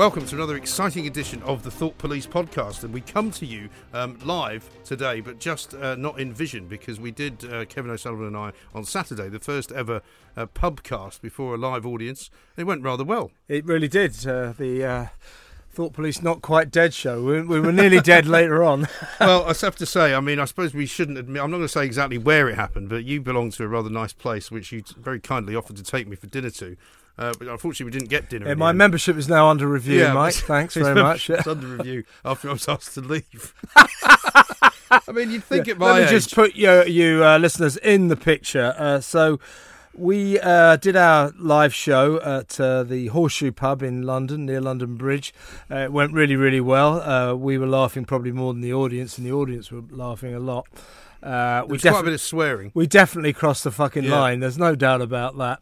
Welcome to another exciting edition of the Thought Police podcast, and we come to you um, live today, but just uh, not in vision because we did uh, Kevin O'Sullivan and I on Saturday the first ever uh, pubcast before a live audience. It went rather well. It really did. Uh, the uh, Thought Police Not Quite Dead show. We, we were nearly dead later on. well, I have to say, I mean, I suppose we shouldn't admit. I'm not going to say exactly where it happened, but you belong to a rather nice place, which you very kindly offered to take me for dinner to. Uh, but unfortunately, we didn't get dinner. Yeah, my membership is now under review, Yeah, Mike. Thanks very much. It's under review after I was asked to leave. I mean, you'd think Yeah. at my Let me age. just put you, you uh, listeners in the picture. Uh, so, we uh, did our live show at uh, the Horseshoe Pub in London, near London Bridge. Uh, it went really, really well. Uh, we were laughing probably more than the audience, and the audience were laughing a lot. Uh, we There's quite a bit of swearing. we definitely crossed the fucking Yeah. line. There's no doubt about that.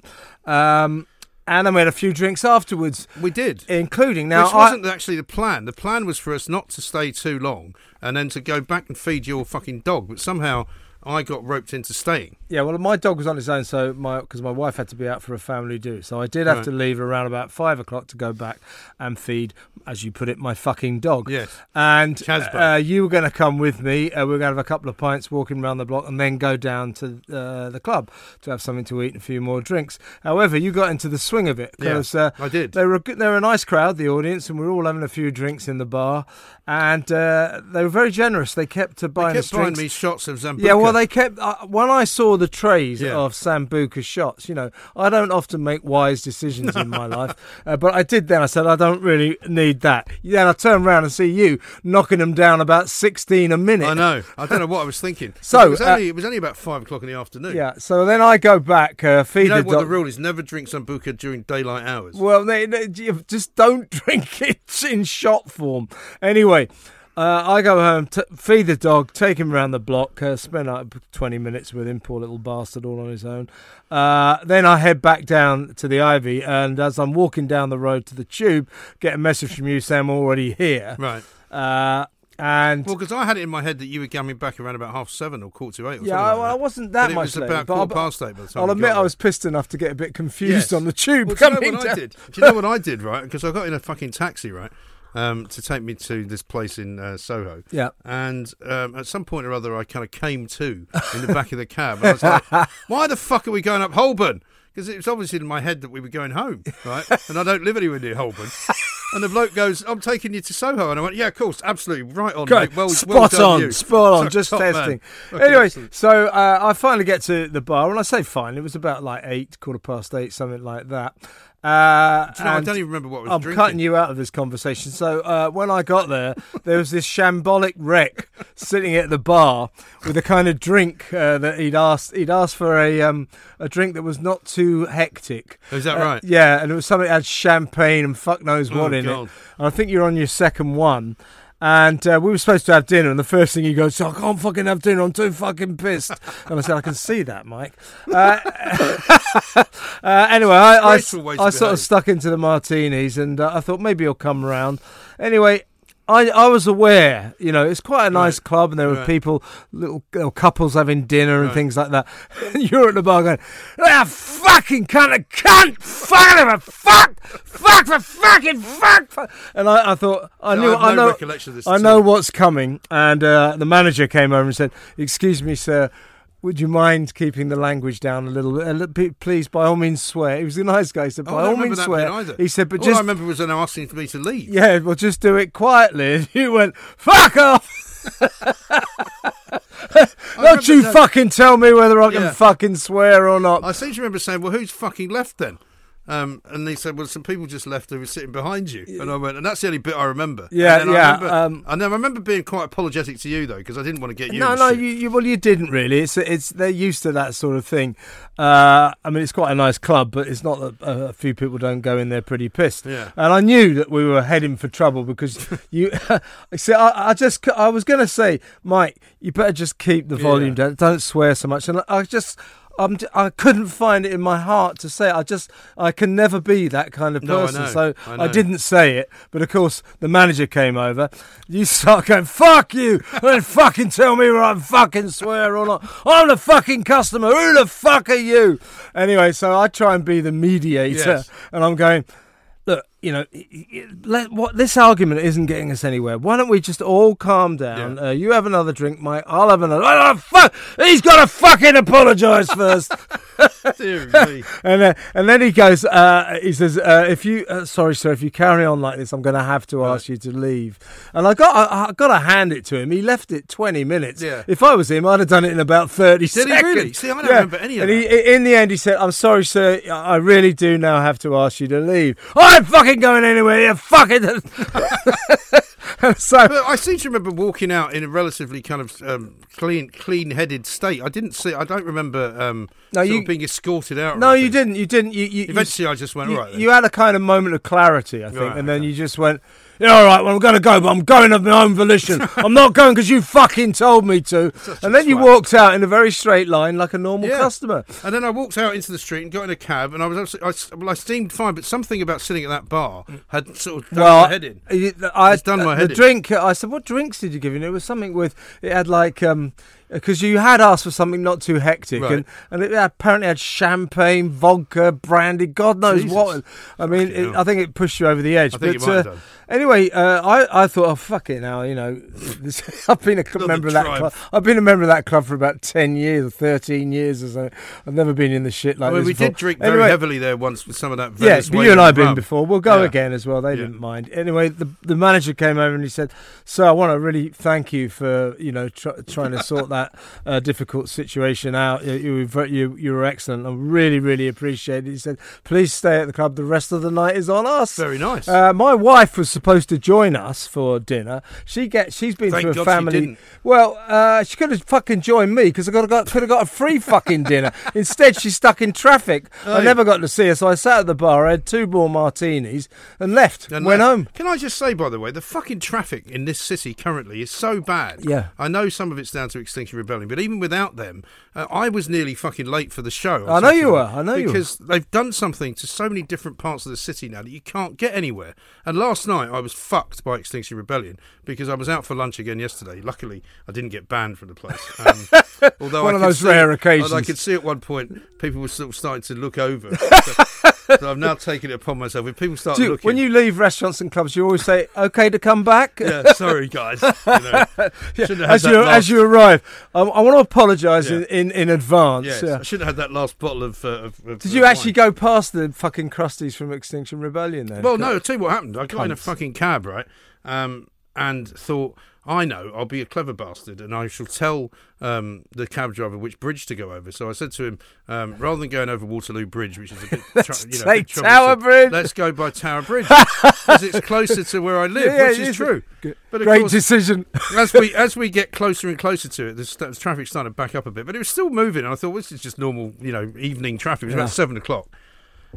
Um, and then we had a few drinks afterwards, We did. including now. Which wasn't actually the plan. The plan was for us not to stay too long and then to go back and feed your fucking dog. But somehow I got roped into staying. Yeah, well, my dog was on his own, so my because my wife had to be out for a family do, so I did have Right. to leave around about five o'clock to go back and feed, as you put it, my fucking dog. Yes. And uh, you were going to come with me. Uh, we were going to have a couple of pints walking around the block and then go down to uh, the club to have something to eat and a few more drinks. However, you got into the swing of it Yeah, because uh, I did. they were a they were a nice crowd, the audience, and we were all having a few drinks in the bar, and uh, they were very generous. They kept uh, They buying kept buying drinks. me shots of Sambuca. Yeah, well, they kept. Uh, when I saw the trays Yeah. of Sambuca shots, you know, I don't often make wise decisions in my life, uh, but I did then. I said, I don't really need that. Then I turned around and see you knocking them down about 16 a minute. I know. I don't know what I was thinking. So, it was, uh, only, it was only about five o'clock in the afternoon. Yeah, so then I go back, uh, feed You know the what the rule is? Never drink Sambuca during daylight hours. Well, they, they, just don't drink it in shot form. Anyway, uh, I go home, t- feed the dog, take him around the block, uh, spend like 20 minutes with him, poor little bastard, all on his own. Uh, then I head back down to the Ivy, and as I'm walking down the road to the tube, get a message from you saying I'm already here. Right. Uh, and Well, because I had it in my head that you were coming back around about half seven or quarter to eight or yeah, something I, like I that. wasn't that but it was later, about quarter I'll- past eight by the time I'll admit I was pissed enough to get a bit confused Yes. on the tube Well, do you know what I down. did? Do you know what I did, right? Because I got in a fucking taxi, right, um, to take me to this place in uh, Soho. Yeah. And um, at some point or other, I kind of came to in the back of the cab. And I was like, why the fuck are we going up Holborn? Because it was obviously in my head that we were going home, right? and I don't live anywhere near Holborn. And the bloke goes, I'm taking you to Soho. And I went, yeah, of course, absolutely, right on, Great. mate. Well, spot well done on, you. spot on, Top- just testing. Fucking Anyway, excellent. so uh, I finally get to the bar, and I say finally, it was about like eight, quarter past eight, something like that. Uh, Do you know, I don't even remember what I was I'm drinking. cutting you out of this conversation. So uh, when I got there, there was this shambolic wreck sitting at the bar with a kind of drink uh, that he'd asked. He'd asked for a um, a drink that was not too hectic. Is that Uh, right? Yeah, and it was something that had champagne and fuck knows what Oh, in God. it. And I think you're on your second one. And uh, we were supposed to have dinner, and the first thing he goes, "I can't fucking have dinner. I'm too fucking pissed." And I said, "I can see that, Mike." Uh, uh, anyway, I, I, Disgraceful I sort of stuck into the martinis, and uh, I thought maybe he'll come round. Anyway, I I was aware, you know, it's quite a nice Right. club, and there were Right. people, little, little couples having dinner and Right. things like that. And you're at the bar going, "Ah, fucking cunt, cunt, a fuck, fuck for fucking fuck." fuck." And I, I thought, I So knew, I have no know, recollection of this I know all. what's coming. And uh, the manager came over and said, "Excuse me, sir." Would you mind keeping the language down a little bit? A little bit? Please, by all means, swear. He was a nice guy. He said, Oh, by I all means, swear. He said, but All just I remember was them asking for me to leave. yeah, well, just do it quietly. And you went, fuck off. Don't you that. fucking tell me whether I can Yeah. fucking swear or not. I seem to remember saying, "Well, who's fucking left then?" Um, and they said, "Well, some people just left who were sitting behind you." And I went, and that's the only bit I remember. Yeah, and yeah, I remember, um, and then I remember being quite apologetic to you though, because I didn't want to get you. no, no, you, you well, you didn't really. It's it's they're used to that sort of thing. Uh, I mean, it's quite a nice club, but it's not that a, a few people don't go in there pretty pissed. Yeah. And I knew that we were heading for trouble because you. see, I, I just I was going to say, Mike, you better just keep the volume Yeah. down. Don't swear so much. And I just. I'm, I couldn't find it in my heart to say. it. I just, I can never be that kind of person. No, I so I I, didn't say it. But of course, the manager came over. You start going, "Fuck you!" and then fucking tell me whether I'm fucking swear or not. I'm the fucking customer. Who the fuck are you? Anyway, so I try and be the mediator, Yes. and I'm going. You know, let, what this argument isn't getting us anywhere. Why don't we just all calm down? Yeah. Uh, you have another drink, Mike. I'll have another. Oh, fuck! He's got to fucking apologise first. Me. and then, and then he goes. Uh, he says, uh, "If you, uh, sorry, sir, if you carry on like this, I'm going to have to ask you to leave." And I got, I, I got to hand it to him. He left it 20 minutes. Yeah. If I was him, I'd have done it in about 30 Did he seconds. really? See, I don't remember any of and He, in the end, he said, "I'm sorry, sir. I I really do now have to ask you to leave. I'm fucking going anywhere. You fucking." so I seem to remember walking out in a relatively kind of um, clean, clean-headed state. I didn't see. I don't remember um, No, you- being escorted out. no, you didn't. You didn't. You, you, you- Eventually, I just went you, right. Then. you had a kind of moment of clarity, I think, Right, and then you just went, "Yeah, all right. Well, I'm going to go, but I'm going of my own volition. I'm not going because you fucking told me to." Such And then you walked out in a very straight line, like a normal Yeah. customer. And then I walked out into the street and got in a cab, and I was absolutely, I, well, I seemed fine, but something about sitting at that bar had sort of done Well, my head in. I, I It's done my the head in. drink. I said, "What drinks did you give him?" It was something with. It had like um because you had asked for something not too hectic, Right. and and it apparently had champagne, vodka, brandy, God knows Jesus. what. I mean, it. I think it pushed you over the edge. But it might have uh, done. anyway, uh, I I thought, oh fuck it now, you know, I've been a Another member of that club. I've been a member of that club for about ten years or thirteen years or so. I've never been in the shit like mean, this. we before. did drink very heavily there once with some of that. yeah, but you and I have been before. We'll go Yeah. again as well. They Yeah. didn't mind. Anyway, the the manager came over and he said, "Sir, I want to really thank you for you know tr- trying to sort that uh, difficult situation out. You, you, were you were excellent. I really really appreciate it." He said, "Please stay at the club. The rest of the night is on us." Very nice. Uh, my wife was supposed to join us for dinner. She get she's been Thank through God a family. Well, uh, she could have fucking joined me because I got, got could have got a free fucking dinner. Instead, she's stuck in traffic. Oh, I never got to see her, so I sat at the bar, I had two more martinis, and left. And went that- home. Can I just say, by the way, the fucking traffic in this city currently is so bad. Yeah. I know some of it's down to Extinction Rebellion, but even without them, uh, I was nearly fucking late for the show. I know you were, I know you were. because they've done something to so many different parts of the city now that you can't get anywhere. And last night I was fucked by Extinction Rebellion because I was out for lunch again yesterday. Luckily, I didn't get banned from the place. Um, although One I of could those see- rare I could see at one point people were sort of starting to look over. so, so I've now taken it upon myself. If people start you- looking, when you leave restaurants and clubs, you always say, "Okay to come back." yeah, sorry guys. You know, had as you last- as you arrive, I, I want to apologise Yeah. in, in in advance. Yes, Yeah. I shouldn't have had that last bottle of. Uh, of, of Did of you actually wine. go past the fucking crusties from Extinction Rebellion then? Well, no. I'll tell you what happened. I got in a fucking cab, right, um, and thought. I know, I'll be a clever bastard, and I shall tell um, the cab driver which bridge to go over. So I said to him, um, rather than going over Waterloo Bridge, which is a bit, tr- you know, take bit Tower Bridge. let's go by Tower Bridge because it's closer to where I live, Yeah, which is true. But of Great course, decision. as we as we get closer and closer to it, the, st- the traffic started to back up a bit, but it was still moving. And I thought, well, this is just normal, you know, evening traffic. It was Yeah. about seven o'clock,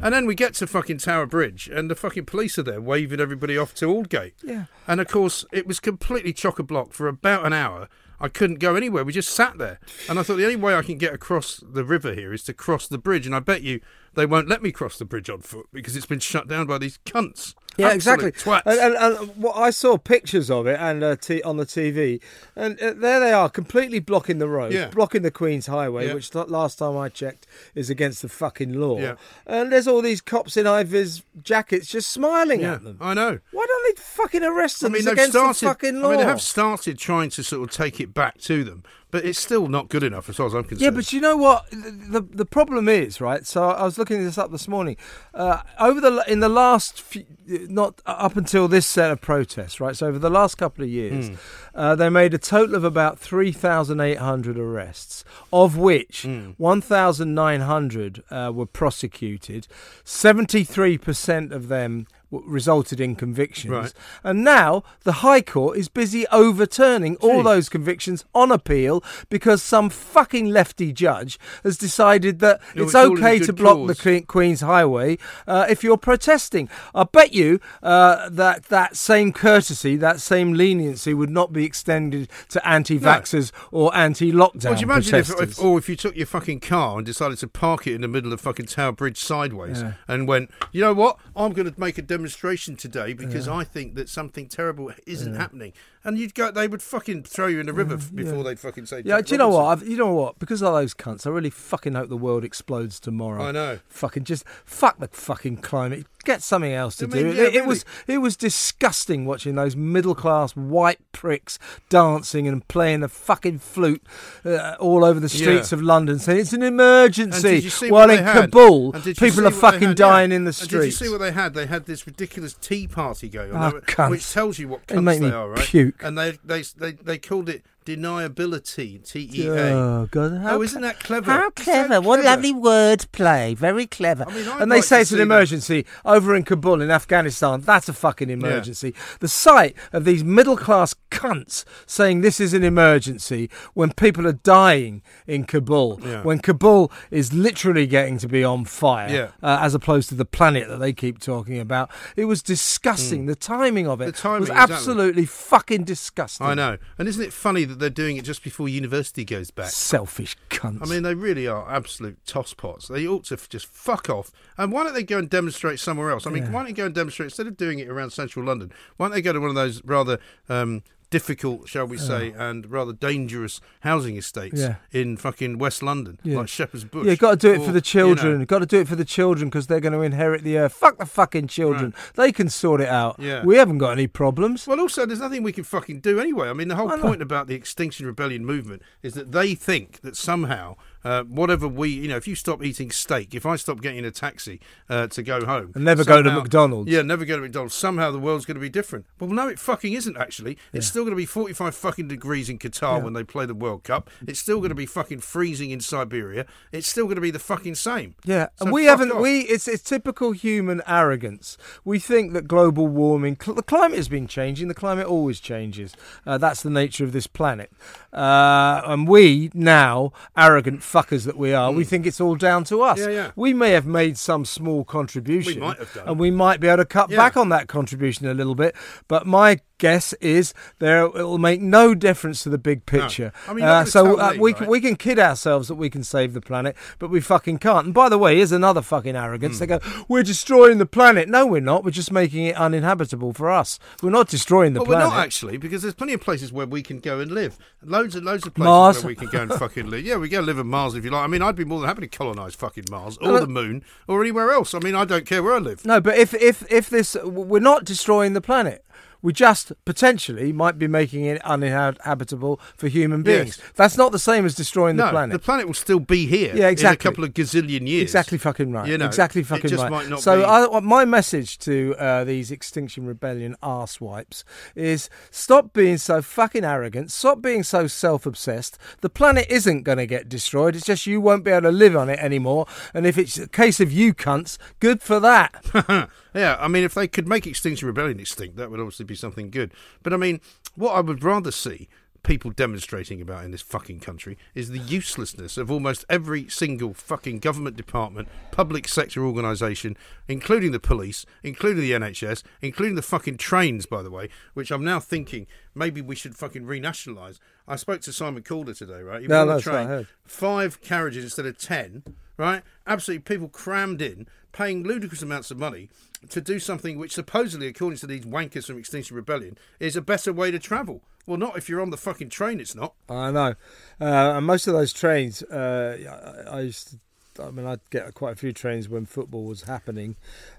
and then we get to fucking Tower Bridge, and the fucking police are there waving everybody off to Aldgate. Yeah. And of course, it was completely chock a block for about an hour. I couldn't go anywhere. We just sat there, and I thought the only way I can get across the river here is to cross the bridge. And I bet you they won't let me cross the bridge on foot because it's been shut down by these cunts. Yeah, Absolute exactly. Twats. And, and, and what I saw pictures of it and uh, t- on the TV, and uh, there they are, completely blocking the road, Yeah. blocking the Queen's Highway, Yeah. which th- last time I checked is against the fucking law. Yeah. And there's all these cops in vis jackets just smiling at them. I know. Why don't they fucking arrest them? I mean, it's they've against started. the fucking law. I mean, they have started trying to sort of take it back to them, but it's still not good enough as far as I'm concerned. Yeah, but you know what? The, the the problem is right. So I was looking this up this morning. Uh, over the in the last few, not up until this set of protests, right? So over the last couple of years, Hmm. uh, they made a total of about three thousand eight hundred arrests, of which one thousand nine hundred uh, were prosecuted. Seventy three percent of them. Resulted in convictions, Right. and now the High Court is busy overturning all those convictions on appeal because some fucking lefty judge has decided that No, it's it's okay to block the cause. Que- Queen's Highway uh, if you're protesting. I bet you uh, that that same courtesy, that same leniency would not be extended to anti-vaxxers or anti-lockdown Would you imagine if, if, or if you took your fucking car and decided to park it in the middle of fucking Tower Bridge sideways Yeah. and went, you know what, I'm going to make a demonstration today because I think that something terrible isn't happening, and you'd go, they would fucking throw you in the river f- before they'd fucking say. Yeah, do you know what? I've, you know what? Because of those cunts, I really fucking hope the world explodes tomorrow. I know. Fucking just fuck the fucking climate. Get something else to I mean, do. yeah, it, it was it was disgusting watching those middle class white pricks dancing and playing the fucking flute uh, all over the streets Yeah. of London, saying it's an emergency. did you see While in? Kabul, And people are fucking had? Yeah. dying in the And streets. did you see what they had? They had this ridiculous tea party going on, They which tells you what cunts they are, right? puke. And they they they they called it deniability, T E A. Oh God! How Oh, isn't that clever? How so clever! What clever. lovely word play. Very clever. I mean, and they like say it's an emergency over in Kabul in Afghanistan. That's a fucking emergency. The sight of these middle class cunts saying this is an emergency when people are dying in Kabul, Yeah. when Kabul is literally getting to be on fire, Yeah. uh, as opposed to the planet that they keep talking about. It was disgusting. The timing of it. The timing, was exactly. absolutely fucking disgusting. I know. And isn't it funny that they're doing it just before university goes back? Selfish cunts. I mean, they really are absolute tosspots. They ought to just fuck off. And why don't they go and demonstrate somewhere else? I mean, Yeah. why don't they go and demonstrate instead of doing it around central London? Why don't they go to one of those rather um, difficult, shall we say, and rather dangerous housing estates Yeah. in fucking West London, Yeah. like Shepherd's Bush? Yeah, got to do it Or, for the children. you know, got to do it for the children because they're going to inherit the earth. Fuck the fucking children. They can sort it out. Yeah. We haven't got any problems. Well, also, there's nothing we can fucking do anyway. I mean, the whole point about the Extinction Rebellion movement is that they think that somehow, uh, whatever we, you know, if you stop eating steak, if I stop getting a taxi uh, to go home, And never go to McDonald's. Yeah, never go to McDonald's. Somehow the world's going to be different. Well, no, it fucking isn't actually. It's still going to be 45 fucking degrees in Qatar Yeah. when they play the World Cup. It's still going to be fucking freezing in Siberia. It's still going to be the fucking same. Yeah, So and we haven't. off. We it's it's typical human arrogance. We think that global warming, cl- the climate has been changing. The climate always changes. Uh, that's the nature of this planet. Uh, and we now, arrogant fuckers that we are, we think it's all down to us. Hmm. Yeah, yeah. We may have made some small contribution. We might have done. and we might be able to cut Yeah. back on that contribution a little bit. But my guess is there it will make no difference to the big picture. I mean, uh, so uh, me, we right? can we can kid ourselves that we can save the planet, but we fucking can't. And by the way, here's another fucking arrogance. They go, "We're destroying the planet." No, we're not. We're just making it uninhabitable for us. We're not destroying the Well, planet. we're not actually, because there's plenty of places where we can go and live. Loads and loads of places Mars. where we can go and fucking live. Yeah, we go live on Mars if you like. I mean, I'd be more than happy to colonise fucking Mars or the Moon or anywhere else. I mean, I don't care where I live. No, but if if if this, we're not destroying the planet. We just potentially might be making it uninhabitable for human beings. Yes. That's not the same as destroying the no, planet. the planet will still be here. Yeah, exactly. In a couple of gazillion years. Exactly fucking right. You know, exactly fucking right. so I, my message to uh, these Extinction Rebellion arse wipes is stop being so fucking arrogant. Stop being so self-obsessed. The planet isn't going to get destroyed. It's just you won't be able to live on it anymore. And if it's a case of you cunts, good for that. Yeah, I mean, if they could make Extinction Rebellion extinct, that would obviously be something good. But I mean, what I would rather see people demonstrating about in this fucking country is the uselessness of almost every single fucking government department, public sector organisation, including the police, including the NHS, including the fucking trains, by the way, which I'm now thinking maybe we should fucking renationalise. I spoke to Simon Calder today, right? He No, that's train, heard. five carriages instead of ten, right? Absolutely, people crammed in, paying ludicrous amounts of money to do something which supposedly, according to these wankers from Extinction Rebellion, is a better way to travel. Well, not if you're on the fucking train. It's not. I know. Uh, and most of those trains, uh, I, I used to. I mean, I'd get quite a few trains when football was happening.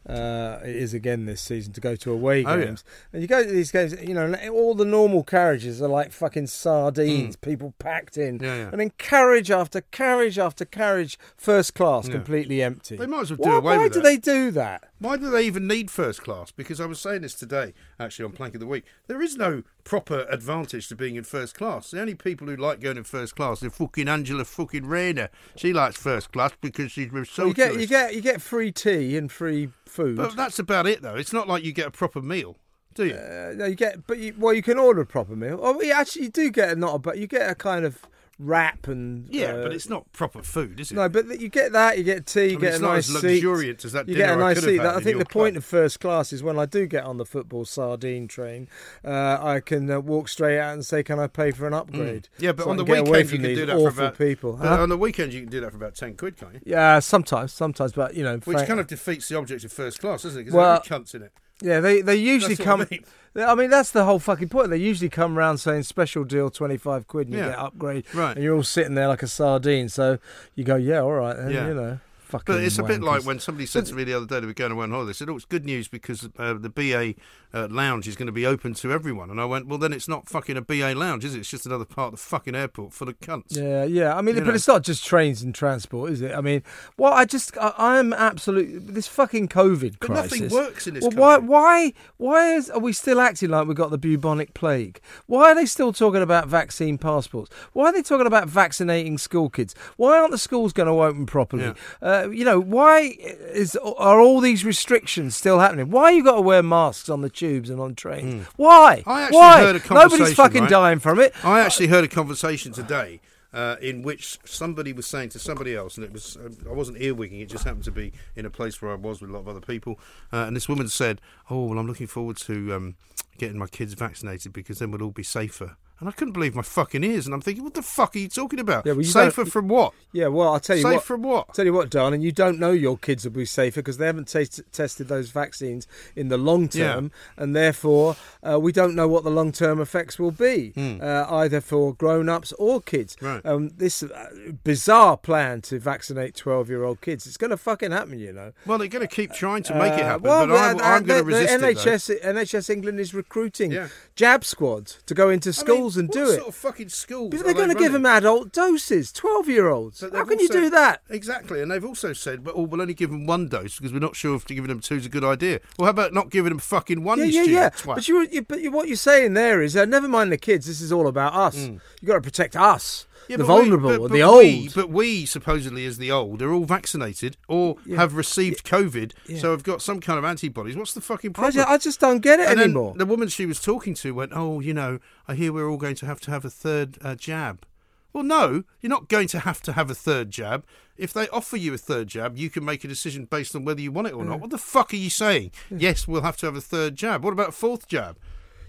Uh, it is again this season to go to away Oh, yeah. games, and you go to these games. You know, all the normal carriages are like fucking sardines, people packed in, Mm. Yeah, yeah. and then carriage after carriage after carriage, first class, completely empty. They might as well do why, away why do that. they do that? Why do they even need first class? Because I was saying this today, actually, on Plank of the Week. There is no proper advantage to being in first class. The only people who like going in first class are fucking Angela fucking Rayner. She likes first class because she's with Well, you get you get you get free tea and free food. But that's about it, though. It's not like you get a proper meal, do you? Uh, no, you get, but you, well, you can order a proper meal. Oh, you actually you do get a not a, but you get a kind of wrap and yeah, uh, but it's not proper food, is it? no, but you get that. You get tea. You I mean, get it's a not nice as seat. luxuriant as that You get a I nice could have seat. I think the point club. of first class is when I do get on the football sardine train, uh, I can uh, walk straight out and say, "Can I pay for an upgrade?" Mm. Yeah, but So on the weekend you can do that for about people. but Huh? On the weekend you can do that for about ten quid, can't you? Yeah, sometimes, sometimes, but you know, Which kind of defeats the object of first class, doesn't it? Because Well- there are cunts in it. Yeah, they they usually That's I come. mean. I mean, that's the whole fucking point. They usually come around saying special deal, twenty five quid, and you Yeah. get upgrade, Right. and you're all sitting there like a sardine. So you go, yeah, all right, then, Yeah. you know, fucking. But it's a bit like when somebody said to me the other day they were going away on holiday. They said, "Oh, it's good news because uh, the BA uh, lounge is going to be open to everyone." And I went, "Well, then it's not fucking a BA lounge, is it? It's just another part of the fucking airport full of cunts." Yeah, yeah. I mean, You but know. it's not just trains and transport, is it? I mean, well, I just, I, am absolutely this fucking COVID crisis. But nothing works in this Well, country. why, why, why is, are we still acting like we've got the bubonic plague? Why are they still talking about vaccine passports? Why are they talking about vaccinating school kids? Why aren't the schools going to open properly? Uh, you know, why is are all these restrictions still happening? Why you got to wear masks on the tubes and on trains? Why? Hmm. I actually why? heard a Nobody's fucking right? dying from it. I actually heard a conversation today uh, in which somebody was saying to somebody else, and it was um, I wasn't earwigging. It just happened to be in a place where I was with a lot of other people, uh, and this woman said, "Oh, well, I'm looking forward to um, getting my kids vaccinated because then we'll all be safer." And I couldn't believe my fucking ears, and I'm thinking, "What the fuck are you talking about? Yeah, well, safer don't- from what? Yeah, well, I'll tell you Safe what. from what?" Tell you what, darling, you don't know your kids will be safer because they haven't tas- tested those vaccines in the long term, and therefore uh, we don't know what the long term effects will be, uh, either for grown ups or kids. Right. Um, this uh, bizarre plan to vaccinate 12 year old kids, it's going to fucking happen, you know. Well, they're going to keep trying to make it Uh, happen, well, but I'm, I'm going to resist the it. though. NHS, NHS England is recruiting Yeah. jab squads to go into I mean, schools and what do sort it. Of fucking schools. Are they're they going to give them adult doses, 12 year olds. How can you do that? Exactly, and they've also said, "But oh, we'll only give them one dose because we're not sure if giving them two is a good idea." Well, how about not giving them fucking one? Yeah, yeah, yeah. twat? But you, you, but you, what you're saying there is, uh, never mind the kids. This is all about us. You've got to protect us, Mm. Yeah, the but we- vulnerable, but- or but the old. we- but we, supposedly as the old, are all vaccinated or have received COVID, so have got some kind of antibodies. What's the fucking I, just, I just don't get it and anymore. the woman she was talking to went, "Oh, you know, I hear we're all going to have to have a third uh, jab." Well, no, you're not going to have to have a third jab. If they offer you a third jab, you can make a decision based on whether you want it or not. What the fuck are you saying? Yes, we'll have to have a third jab. What about a fourth jab?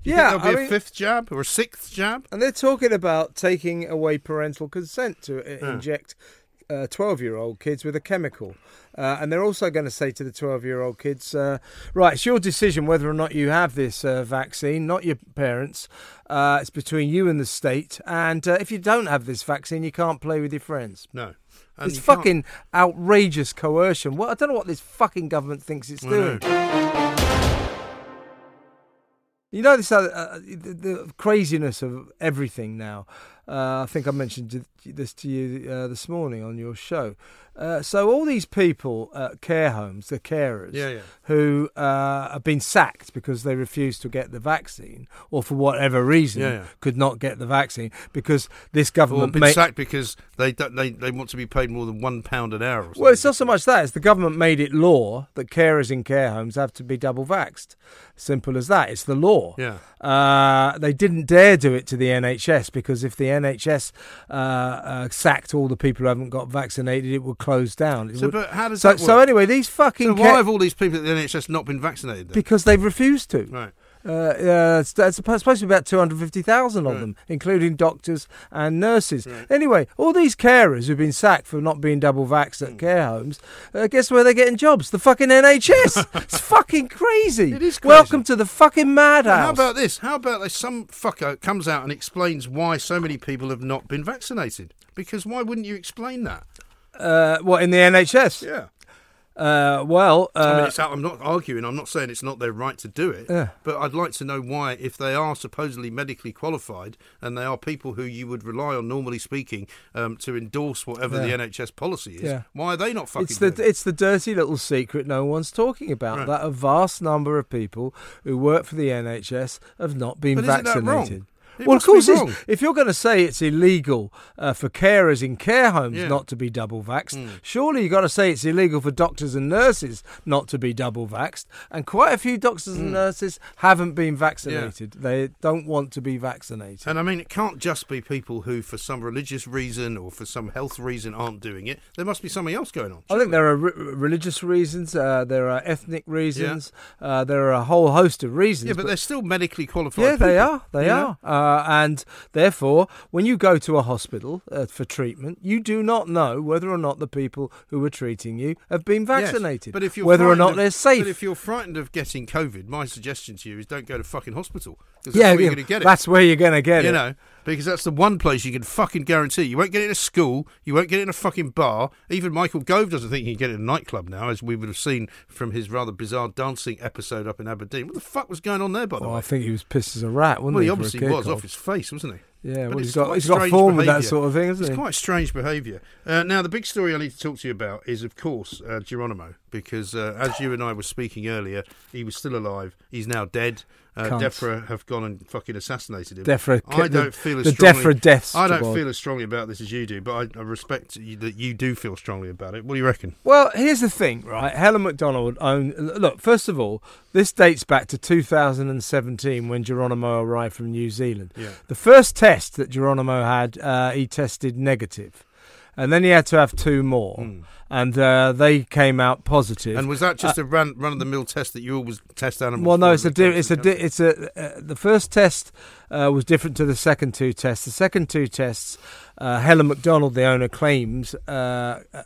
Do you Yeah, think there'll be I a mean- fifth jab or a sixth jab? and they're talking about taking away parental consent to uh, inject twelve-year-old kids with a chemical, uh, and they're also going to say to the twelve-year-old kids, uh, "Right, it's your decision whether or not you have this uh, vaccine, not your parents. Uh, it's between you and the state. And uh, if you don't have this vaccine, you can't play with your friends." No. And It's you can't- fucking outrageous coercion. What I don't know what this fucking government thinks it's doing. You know this uh, uh, the, the craziness of everything now. Uh, I think I mentioned this to you uh, this morning on your show. Uh, so all these people at care homes, the carers, Yeah, yeah. who uh, have been sacked because they refused to get the vaccine, or for whatever reason Yeah, could not get the vaccine because this Or government been ma- sacked because they, don't, they they want to be paid more than one pound an hour. Or something. Well, it's not so much that. It's the government made it law that carers in care homes have to be double vaxxed. Simple as that. It's the law. Yeah. Uh, they didn't dare do it to the NHS because if the NHS uh, uh, sacked all the people who haven't got vaccinated, it would close down. It So, would- but how does so, that work? so anyway, these fucking So ca- why have all these people at the NHS not been vaccinated? Then? because they've refused to. Right. Uh, uh, it's, it's supposed to be about 250,000 of Right. them, including doctors and nurses. Anyway, all these carers who've been sacked for not being double vaxxed at care homes, uh, guess where they're getting jobs? The fucking NHS. it's fucking crazy. It is crazy. Welcome to the fucking Well, madhouse. how about this? How about this? Some fucker comes out and explains why so many people have not been vaccinated. Because why wouldn't you explain that? uh, what in the NHS? Yeah. Uh, well, uh, I mean, it's, I'm not arguing. I'm not saying it's not their right to do it. Yeah. But I'd like to know why, if they are supposedly medically qualified and they are people who you would rely on, normally speaking, um, to endorse whatever Yeah. the NHS policy is, Yeah. why are they not fucking it's the it's the dirty little secret no one's talking about. Right. That a vast number of people who work for the NHS have not been But isn't that wrong? vaccinated. It well, of course, if you're going to say it's illegal uh, for carers in care homes Yeah. Hmm. not to be double vaxxed, surely you've got to say it's illegal for doctors and nurses not to be double vaxxed. And quite a few doctors Hmm. and nurses haven't been vaccinated. They don't want to be vaccinated. And I mean, it can't just be people who, for some religious reason or for some health reason, aren't doing it. There must be something else going on. I think there are re- religious reasons, uh, there are ethnic reasons, uh, there are a whole host of reasons. Yeah, but they're still medically qualified. yeah, they are. They are. Uh, and therefore, when you go to a hospital uh, for treatment, you do not know whether or not the people who are treating you have been Yes, vaccinated. but if you're whether or not of- they're safe. But if you're frightened of getting COVID, my suggestion to you is don't go to fucking hospital. that's yeah, where you're going to get it. that's where you're going to get you it. know, because that's the one place you can fucking guarantee. You won't get it in a school. You won't get it in a fucking bar. Even Michael Gove doesn't think you can get it in a nightclub now, as we would have seen from his rather bizarre dancing episode up in Aberdeen. What the fuck was going on there, by the Well, way? I think he was pissed as a rat, wasn't Well, he? he obviously was off his face, wasn't he? Yeah, well, it's he's got he's got form with that sort of thing, hasn't It's he? quite strange behaviour. Uh, now, the big story I need to talk to you about is, of course, uh, Geronimo, because uh, as you and I were speaking earlier, he was still alive. He's now dead. Uh. Defra have gone and fucking assassinated him. Defra, I don't feel as the strongly. Defra deaths. I don't feel as strongly about this as you do, but I, I respect you, that you do feel strongly about it. What do you reckon? Well, here's the thing, right? Helen McDonald owned. Look, first of all, this dates back to 2017 when Geronimo arrived from New Zealand. Yeah. The first test that Geronimo had, uh, he tested negative, and then he had to have two more, and uh, they came out positive. And was that just a run run of the mill test that you always test animals? Uh, well, no, it's a di- it's a di- it's a uh, the first test uh, was different to the second two tests. The second two tests, uh, Helen McDonald, the owner, claims uh, uh,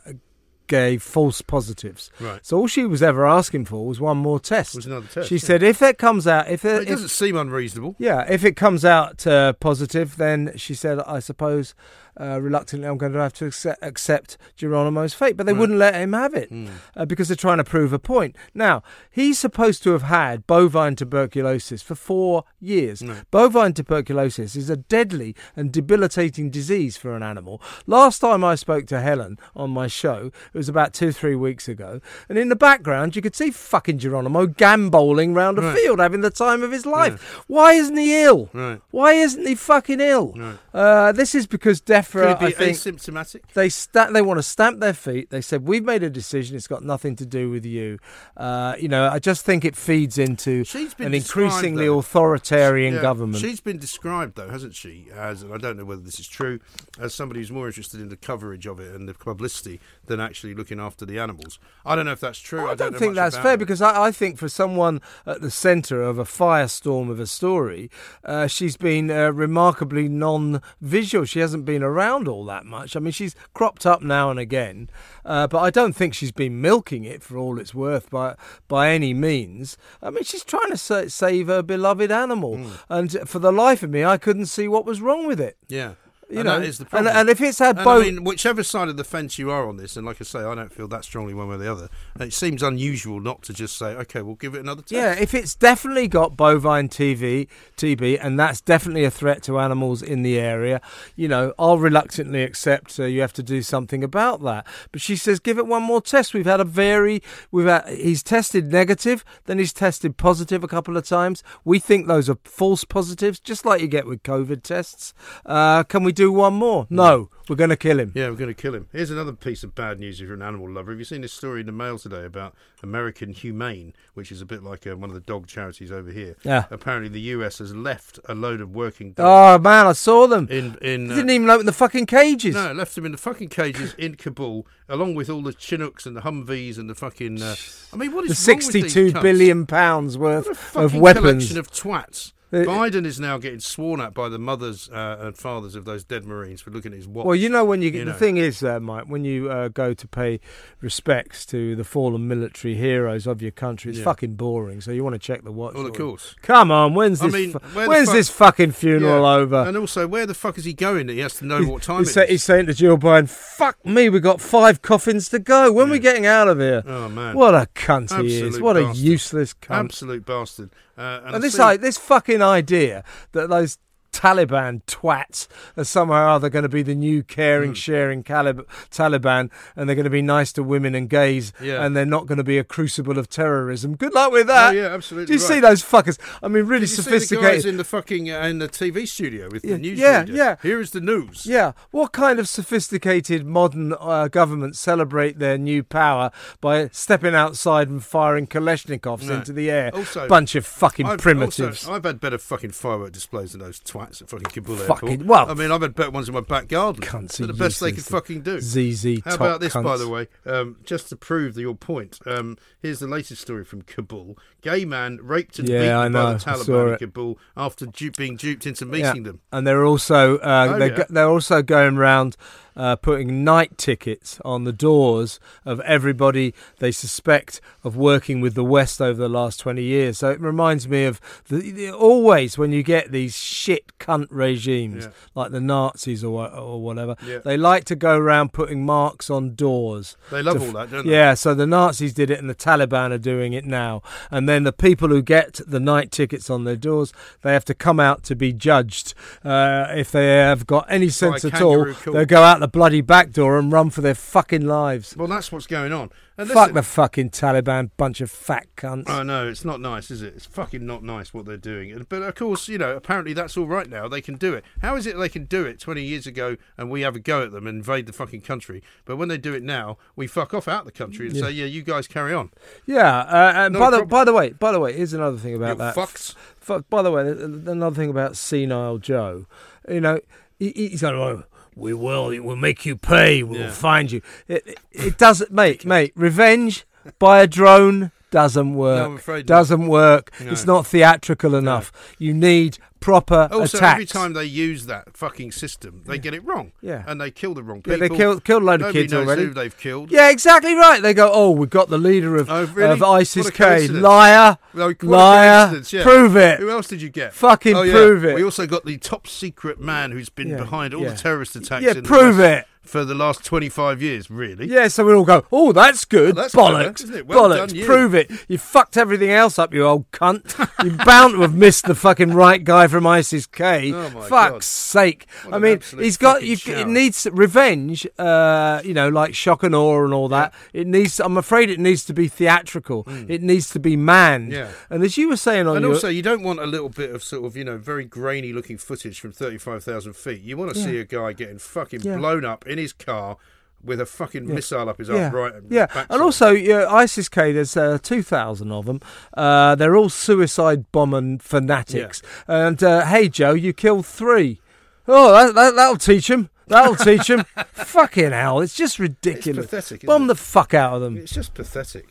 gave false positives. Right. So all she was ever asking for was one more test. Was another test, She yeah. said if that comes out, if, it, it doesn't seem unreasonable. yeah, if it comes out uh, positive, then she said, I suppose uh, reluctantly I'm going to have to accept, accept Geronimo's fate. But they Right. wouldn't let him have it Hmm. uh, because they're trying to prove a point. Now, he's supposed to have had bovine tuberculosis for four years. Bovine tuberculosis is a deadly and debilitating disease for an animal. Last time I spoke to Helen on my show, it was about two, three weeks ago, and in the background you could see fucking Geronimo gambolling round a Right. field having the time of his life. Why isn't he ill? Right. Why isn't he fucking ill? Right. Uh, this is because Defra, I think, asymptomatic? they sta- they want to stamp their feet. They said we've made a decision. It's got nothing to do with you. Uh, you know, I just think it feeds into an increasingly though. authoritarian Yeah, government. She's been described, though, hasn't she, as, and I don't know whether this is true, as somebody who's more interested in the coverage of it and the publicity than actually looking after the animals. I don't know if that's true. I, I, don't, know think that's fair her. because I, I think for someone at the centre of a firestorm of a story, uh, she's been uh, remarkably non-visual. She hasn't been around all that much. I mean, she's cropped up now and again, uh, but I don't think she's been milking it for all it's worth by by any means. I mean, she's trying to sa- save her beloved animal, Hmm. and for the life of me, I couldn't see what was wrong with it. Yeah. You and know, that is the and, problem. and if it's had And both. I mean, whichever side of the fence you are on this, and like I say, I don't feel that strongly one way or the other. It seems unusual not to just say, okay, we'll give it another test. Yeah, if it's definitely got bovine TV, TB, and that's definitely a threat to animals in the area, you know, I'll reluctantly accept uh, you have to do something about that. But she says, give it one more test. We've had a very, we've had, he's tested negative, then he's tested positive a couple of times. We think those are false positives, just like you get with COVID tests. Uh, can we do one more? No, we're going to kill him. Yeah, we're going to kill him. Here's another piece of bad news if you're an animal lover. Have you seen this story in the mail today about American Humane, which is a bit like uh, one of the dog charities over here? Yeah. Apparently, the US has left a load of working dogs Oh man, I saw them. in in. They uh, didn't even open the fucking cages. no, left them in the fucking cages in Kabul, along with all the Chinooks and the Humvees and the fucking. Uh, I mean, what is the is wrong with these sixty-two cunts? pounds worth of weapons. collection of twats. Uh, Biden is now getting sworn at by the mothers uh, and fathers of those dead Marines for looking at his watch. Well, you know when you, you the know. thing is, uh, Mike, when you uh, go to pay respects to the fallen military heroes of your country, it's Yeah. fucking boring. So you want to check the watch. well, of course. Come on, when's I this? mean, fu- when's fuck- this fucking funeral Yeah. over? And also, where the fuck is he going that he has to know what time he's, say- he's saying to Jill Biden, "Fuck me, we got five coffins to go. When are we Yeah. getting out of here?" Oh man, What a cunt he is! Absolute What a useless cunt! absolute bastard. Uh, and And this like this fucking idea that those Taliban twats are somehow or other going to be the new caring, sharing Calib- Taliban, and they're going to be nice to women and gays, Yeah. and they're not going to be a crucible of terrorism. Good luck with Oh that. yeah, absolutely. Do you right. see those fuckers? I mean, really Did you see the guys sophisticated. in the fucking uh, in the TV studio with Yeah, the news yeah, reader? yeah. Here is the news. yeah, what kind of sophisticated modern uh, governments celebrate their new power by stepping outside and firing Kalashnikovs No. into the air? Also- bunch of fucking I've, primitives. Also, I've had better fucking firework displays than those twats. Nights at fucking Kabul Fucking- airport. well- I mean, I've had better ones in my back garden. Cunts the best they could fucking do. ZZ. How about this, by the way? Um, just to prove your point, um, here's the latest story from Kabul. Gay man raped and Yeah, beaten I by the Taliban in. Kabul after du- being duped into Yeah. meeting them. And they're also uh, Oh, they're, yeah. go- they're also going round uh, putting night tickets on the doors of everybody they suspect of working with the West over the last twenty years. So it reminds me of the, the- always when you get these shit cunt regimes Yeah. like the Nazis or or whatever, Yeah. they like to go around putting marks on doors. They love to all that, don't they? Yeah, so the Nazis did it and the Taliban are doing it now. And then the people who get the night tickets on their doors, they have to come out to be judged. Uh, if they have got any sense at all, they'll go out the bloody back door and run for their fucking lives. Well, that's what's going on. And Fuck listen- the fucking Taliban, bunch of fat cunts. I know it's not nice, is it? It's fucking not nice what they're doing. And- But of course, you know, apparently that's all right now. They can do it. How is it they can do it 20 years ago and we have a go at them and invade the fucking country? But when they do it now, we fuck off out the country and Yeah. say, yeah, you guys carry on. yeah, uh, and Not by the problem. by the way, by the way, here's another thing about You that. fucks. Fu- by the way, th- th- another thing about senile Joe, you know, he, he's like, oh, we will, we'll make you pay, we'll Yeah. find you. It, it, it doesn't, mate, mate. Revenge by a drone doesn't work. I'm afraid not. doesn't work. No. It's not theatrical enough. You need proper Also, attacks. every time they use that fucking system, they get it wrong. Yeah. And they kill the wrong Yeah, people. they killed killed a load of Nobody kids knows already. who they've killed. Yeah, exactly right. They go, oh, we've got the leader of, Oh, really? of ISIS K. Liar. Well, Liar. yeah. Prove it. Who else did you get? Fucking oh, yeah. prove it. We also got the top secret man who's been Yeah, behind all yeah. the terrorist attacks. Yeah, prove it. For the last 25 years, really. Yeah, so we all go, oh, that's good. Well, that's clever, Bollocks. it? Well Bollocks. done. Prove it. You fucked everything else up, you old cunt. You're bound to have missed the fucking right guy from ISIS K. Oh, Fuck's God. sake. What I mean, he's got, you, it needs revenge, uh, you know, like shock and awe and all that. It needs, I'm afraid it needs to be theatrical. It needs to be manned. Mm. Yeah. And as you were saying on And your. also, you don't want a little bit of sort of, you know, very grainy looking footage from 35,000 feet. You want to Yeah. see a guy getting fucking Yeah. blown up in his car with a fucking Yeah. missile up his yeah, arm right yeah, backside. and also yeah, ISIS K. There's uh, two thousand of them. Uh, they're all suicide bombing fanatics. And uh, hey, Joe, you killed three. Oh, that, that, that'll teach him. That'll teach him. Fucking hell, it's just it's ridiculous. pathetic. Isn't Bomb it? the fuck out of them. It's just pathetic.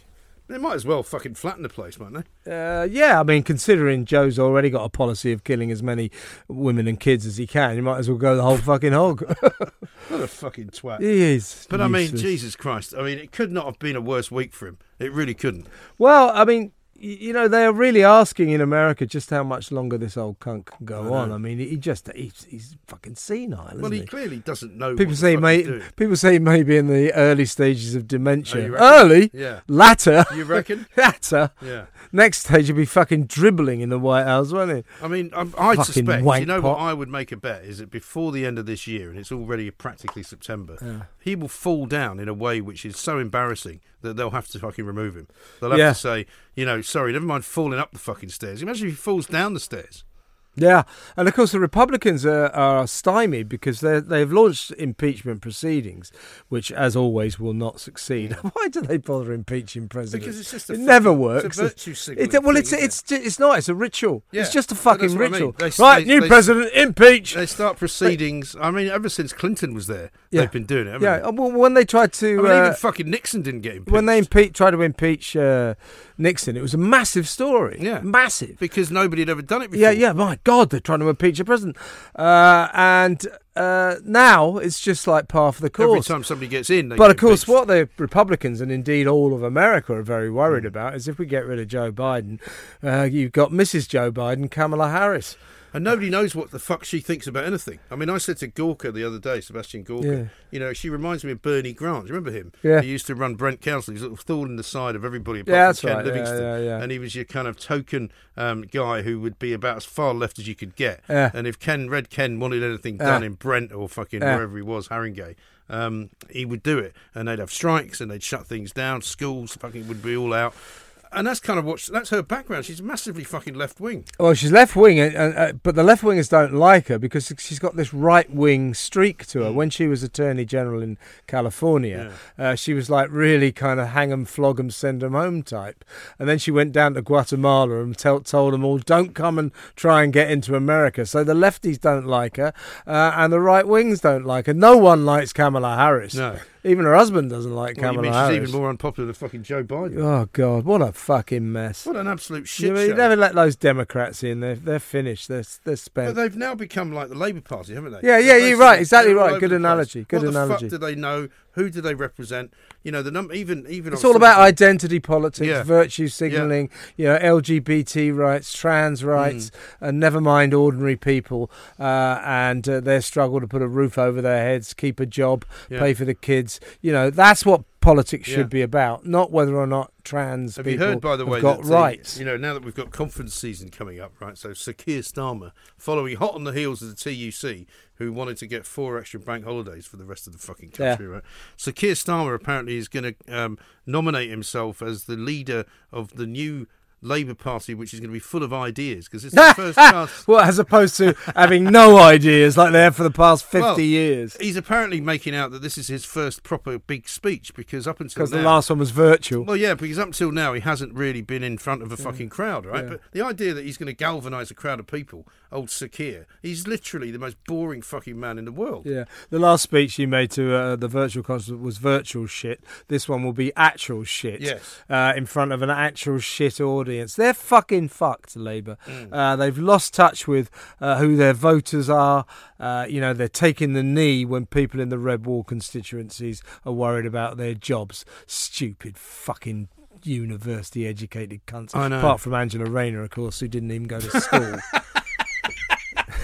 They might as well fucking flatten the place, mightn't they? Uh, yeah, I mean, considering Joe's already got a policy of killing as many women and kids as he can, you might as well go the whole fucking hog. What a fucking twat. he is. But I mean. Jesus Christ. I mean, it could not have been a worse week for him. It really couldn't. Well, I mean, you know, they're really asking in America just how much longer this old cunt can go know. on. I mean, he just he's, he's fucking senile, isn't Well, he he? clearly doesn't know. People say may, doing. people say maybe in the early stages of Oh, dementia. reckon? early, Yeah. latter, You reckon? latter. Yeah. Next stage, you'd be fucking dribbling in the White House, won't it? I mean, I'm, Fucking suspect. You know pot. what I would make a bet is that before the end of this year, and it's already practically September, Yeah. he will fall down in a way which is so embarrassing that they'll have to fucking remove him. They'll have Yeah. to say, you know, sorry, never mind falling up the fucking stairs. Imagine if he falls down the stairs. Yeah, and of course the Republicans are, are stymied because they they've launched impeachment proceedings, which, as always, will not succeed. Why do they bother impeaching presidents? Because it's just a it fucking- never it's a works. virtue It- well, thing, it's isn't it's it's not. It's a ritual. Yeah, It's just a fucking what I mean. ritual. They- right, they- new they- president impeach. They start proceedings. I mean, ever since Clinton was there, Yeah. they've been doing it. yeah, they? uh, well, when they tried I to mean, uh, even fucking Nixon didn't get impeached. when they impe- tried to impeach uh, Nixon, it was a massive story. Yeah. massive. because nobody had ever done it before. Yeah, yeah. My God, they're trying to impeach a president, uh, and uh, now it's just like par for the course. Every time somebody gets in, they But get of course, impeached. what the Republicans and indeed all of America are very worried Hmm. about is if we get rid of Joe Biden, uh, you've got Mrs. Joe Biden, Kamala Harris. And nobody knows what the fuck she thinks about anything. I mean, I said to Gorka the other day, Sebastian Gorka, Yeah. you know, she reminds me of Bernie Grant. You remember him? Yeah. He used to run Brent Council. He was of thorn in the side of everybody apart Yeah, from that's Ken right. Yeah, Livingstone. yeah, yeah. And he was your kind of token um, guy who would be about as far left as you could get. Yeah. And if Ken, Red Ken, wanted anything Yeah. done in Brent or fucking Yeah. wherever he was, Haringey, um, he would do it. And they'd have strikes and they'd shut things down. Schools fucking would be all out. And that's kind of what that's her background. She's massively fucking left wing. Well, she's left wing, and, and, uh, but the left wingers don't like her because she's got this right wing streak to her. Mm. When she was Attorney General in California, uh, she was like really kind of hang 'em, flog 'em, send 'em home type. And then she went down to Guatemala and tell, told them all, don't come and try and get into America. So the lefties don't like her, uh, and the right wings don't like her. No one likes Kamala Harris. No, Even her husband doesn't like well, you Kamala mean Harris. she's even more unpopular than fucking Joe Biden. Oh God, what a fucking mess! What an absolute shit you show. never let those Democrats in. They're they're finished. They're they're But spent. they've now become like the Labour Party, haven't they? Yeah, yeah, They're you're right, exactly right. Good analogy, good what analogy. the fuck do they know? Who do they represent? You know, the number. Even even. It's all about identity politics, Yeah. virtue signalling, you know, LGBT rights, trans rights, and never mind ordinary people uh, and uh, their struggle to put a roof over their heads, keep a job, Yeah. pay for the kids. You know, that's what politics Yeah. should be about, not whether or not trans Have you people heard, by the have way, got that the- rights. you know, now that we've got conference season coming up, right? So Sir Keir Starmer, following hot on the heels of the TUC, who wanted to get four extra bank holidays for the rest of the fucking country, right? Sir Keir Starmer apparently is going to um, nominate himself as the leader of the new Labour Party, which is going to be full of ideas because it's the first chance. well, as opposed to having no ideas like they have for the past 50 Well, years. He's apparently making out that this is his first proper big speech because up until Because the last one was virtual. Well, yeah, because up until now he hasn't really been in front of a fucking crowd, right? Yeah. But the idea that he's going to galvanise a crowd of people, old Sir Keir, he's literally the most boring fucking man in the world. Yeah, the last speech he made to uh, the virtual concert was virtual shit. This one will be actual shit. Yes. Uh, in front of an actual shit audience. They're fucking fucked, Labour. Mm. Uh, they've lost touch with uh, who their voters are. Uh, you know, they're taking the knee when people in the Red Wall constituencies are worried about their jobs. Stupid fucking university educated cunts. Apart from Angela Rayner, of course, who didn't even go to school.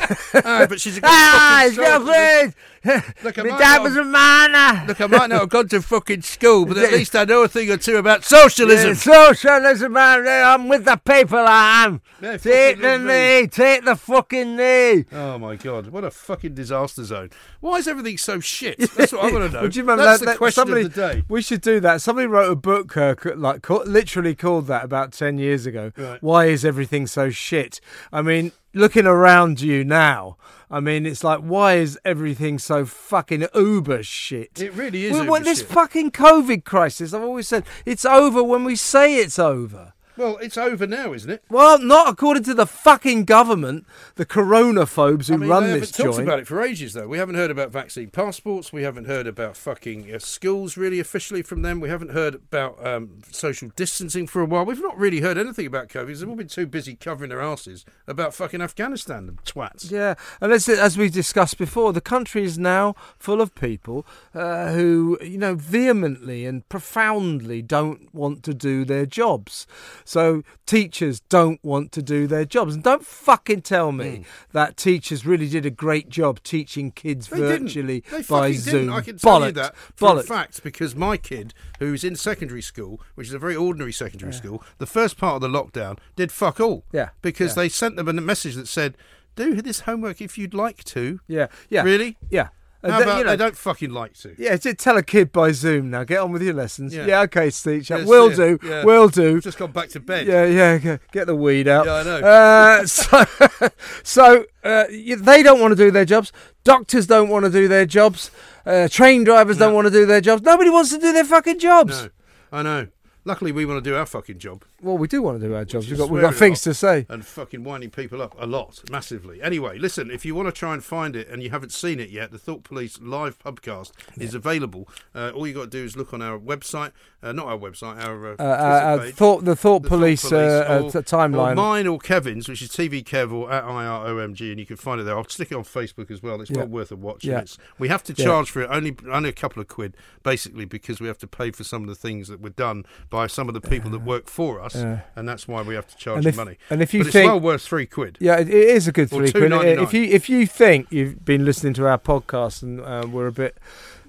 but she's a good ah, fucking Look, I My might dad not was a miner! Look, I might not have gone to fucking school, but at least I know a thing or two about socialism. Yeah, socialism, man. I'm with the people. I am. Yeah, take the me. knee. Take the fucking knee. Oh my god, what a fucking disaster zone! Why is everything so shit? That's what I want to know. Well, do you remember That's that, the that- question somebody, of the day. We should do that. Somebody wrote a book, uh, like literally called that about ten years ago. Right. Why is everything so shit? I mean, looking around you now, I mean, it's like, why is everything so fucking uber shit? It really is. Well, this shit. fucking COVID crisis, I've always said, it's over when we say it's over. Well, it's over now, isn't it? Well, not according to the fucking government, the coronaphobes who I mean, run they this haven't talked about it for ages, though. We haven't heard about vaccine passports. We haven't heard about fucking uh, schools really officially from them. We haven't heard about um, social distancing for a while. We've not really heard anything about COVID. They've all been too busy covering their asses about fucking Afghanistan, the twats. Yeah, and as, as we discussed before, the country is now full of people uh, who, you know, vehemently and profoundly don't want to do their jobs. So teachers don't want to do their jobs. And don't fucking tell me hmm. that teachers really did a great job teaching kids They virtually didn't. They by Zoom. Didn't. I can tell Bollocks. you that for a Bollocks. fact because my kid, who's in secondary school, which is a very ordinary secondary school, the first part of the lockdown did fuck all. Yeah, Because yeah. they sent them a message that said, "Do this homework if you'd like to." Yeah, yeah. Really? Yeah. And How th- about you know, they don't fucking like to? Yeah, just tell a kid by Zoom now. Get on with your lessons. Yeah. Yeah, okay, teacher. Yes, will yeah, do. yeah. Will do. Just gone back to bed. Yeah, yeah, yeah. Get the weed out. Yeah, I know. Uh, so, so uh, they don't want to do their jobs. Doctors don't want to do their jobs. Uh, train drivers don't want to do their jobs. Nobody wants to do their fucking jobs. No, I know. Luckily, we want to do our fucking job Well, we do want to do our jobs. We've got, we've got things to say. and fucking winding people up a lot, massively. Anyway, listen, if you want to try and find it and you haven't seen it yet, the Thought Police live podcast is available. Uh, all you got to do is look on our website, uh, not our website, our uh, Uh, uh, page. thought the thought The Thought police, uh, uh, or- timeline. Or mine or Kevin's, which is TV Kev or at IROMG, and you can find it there. I'll stick it on Facebook as well. It's Yeah. well worth a watch. Yeah. It's, we have to Yeah. charge for it only only a couple of quid, basically, because we have to pay for some of the things that were done by some of the people that work for us, Yeah. and that's why we have to charge and the if, money. and if you but think it's well worth three quid. Yeah, it, is a good three quid. If you if you think you've been listening to our podcast and uh, we're a bit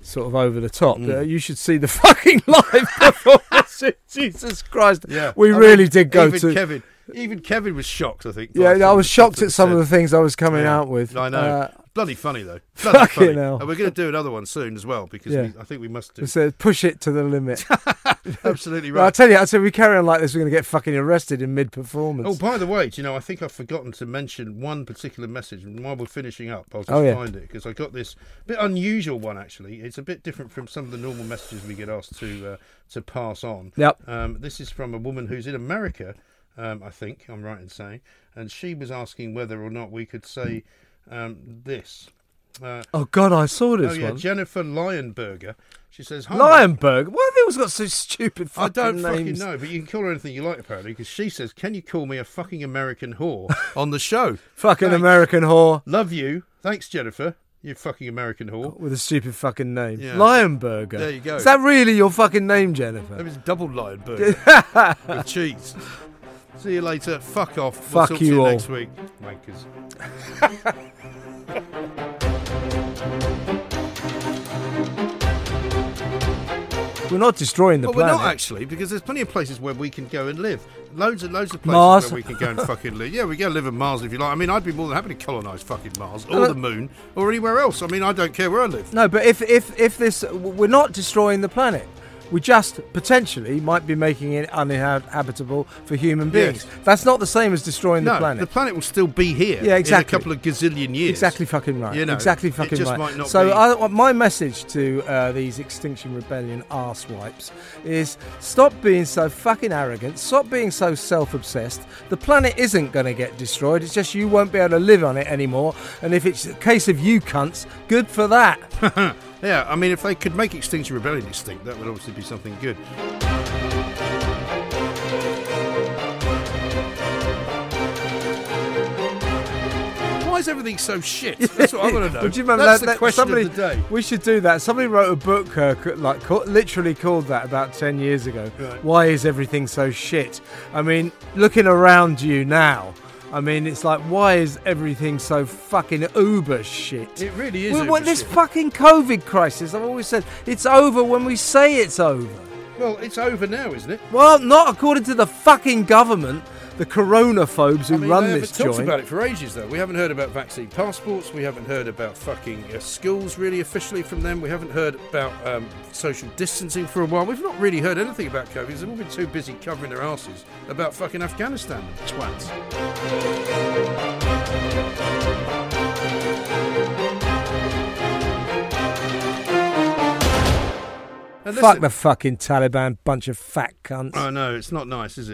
sort of over the top, Mm. uh, you should see the fucking live performance. Jesus Christ, Yeah, we I really mean, did go to. Kevin. Even Kevin was shocked. I think. Yeah, I was shocked at some of the things I was coming Yeah. out with. I know. Uh, Bloody funny though. Bloody Fucking funny. hell. And we're going to do another one soon as well because Yeah. we, I think we must do. said, push it to the limit. Absolutely Well, I right. tell you, I said we carry on like this, we're going to get fucking arrested in mid-performance. Oh, by the way, do you know, I think I've forgotten to mention one particular message. And while we're finishing up, I'll just Oh, yeah. find it because I got this bit unusual one actually. It's a bit different from some of the normal messages we get asked to uh, to pass on. Yep. Um, this is from a woman who's in America, um, I think I'm right in saying, and she was asking whether or not we could say um, this. Uh, Oh God, I saw this oh yeah, one. Jennifer Lionberger. She says, "Hi, Lionberg. Why have they always got so stupid fucking I don't names? fucking know, but you can call her anything you like, apparently, because she says, "Can you call me a fucking American whore on the show?" Fucking Thanks. American whore Love you, thanks, Jennifer. You fucking American whore. with a stupid fucking name. Yeah. Lionberger. There you go. Is that really your fucking name, Jennifer? It was double lion burger with cheese. See you later. Fuck off. We'll Fuck talk to you you all. next week, wankers. We're not destroying the Well, we're planet. not actually, because there's plenty of places where we can go and live. Loads and loads of places Mars. where we can go and fucking live. Yeah, we go live on Mars if you like. I mean, I'd be more than happy to colonise fucking Mars or Uh, the Moon or anywhere else. I mean, I don't care where I live. No, but if if if this, we're not destroying the planet. We just potentially might be making it uninhabitable for human beings. Yes. That's not the same as destroying no, the planet. the planet will still be here. Yeah, exactly. In a couple of gazillion years. Exactly fucking right. You know, exactly fucking right. so I, my message to uh, these Extinction Rebellion arse wipes is stop being so fucking arrogant. Stop being so self-obsessed. The planet isn't going to get destroyed. It's just you won't be able to live on it anymore. And if it's a case of you cunts, good for that. Yeah, I mean, if they could make Extinction Rebellion extinct, that would obviously be something good. Why is everything so shit? That's what I want to know. Would you remember That's that, the that- question somebody, of the day. We should do that. Somebody wrote a book, uh, c- like ca- literally called that about ten years ago. Right. Why is everything so shit? I mean, looking around you now, I mean, it's like, why is everything so fucking uber shit? It really is. Well, this shit. fucking COVID crisis, I've always said, it's over when we say it's over. well, it's over now, isn't it? Well, not according to the fucking government, the coronaphobes who I mean, run this haven't talked about it for ages, though. We haven't heard about vaccine passports. We haven't heard about fucking uh, schools really officially from them. We haven't heard about um, social distancing for a while. We've not really heard anything about COVID. because They've all been too busy covering their asses about fucking Afghanistan. Twats. And Fuck the fucking Taliban, bunch of fat cunts. I know it's not nice, is it?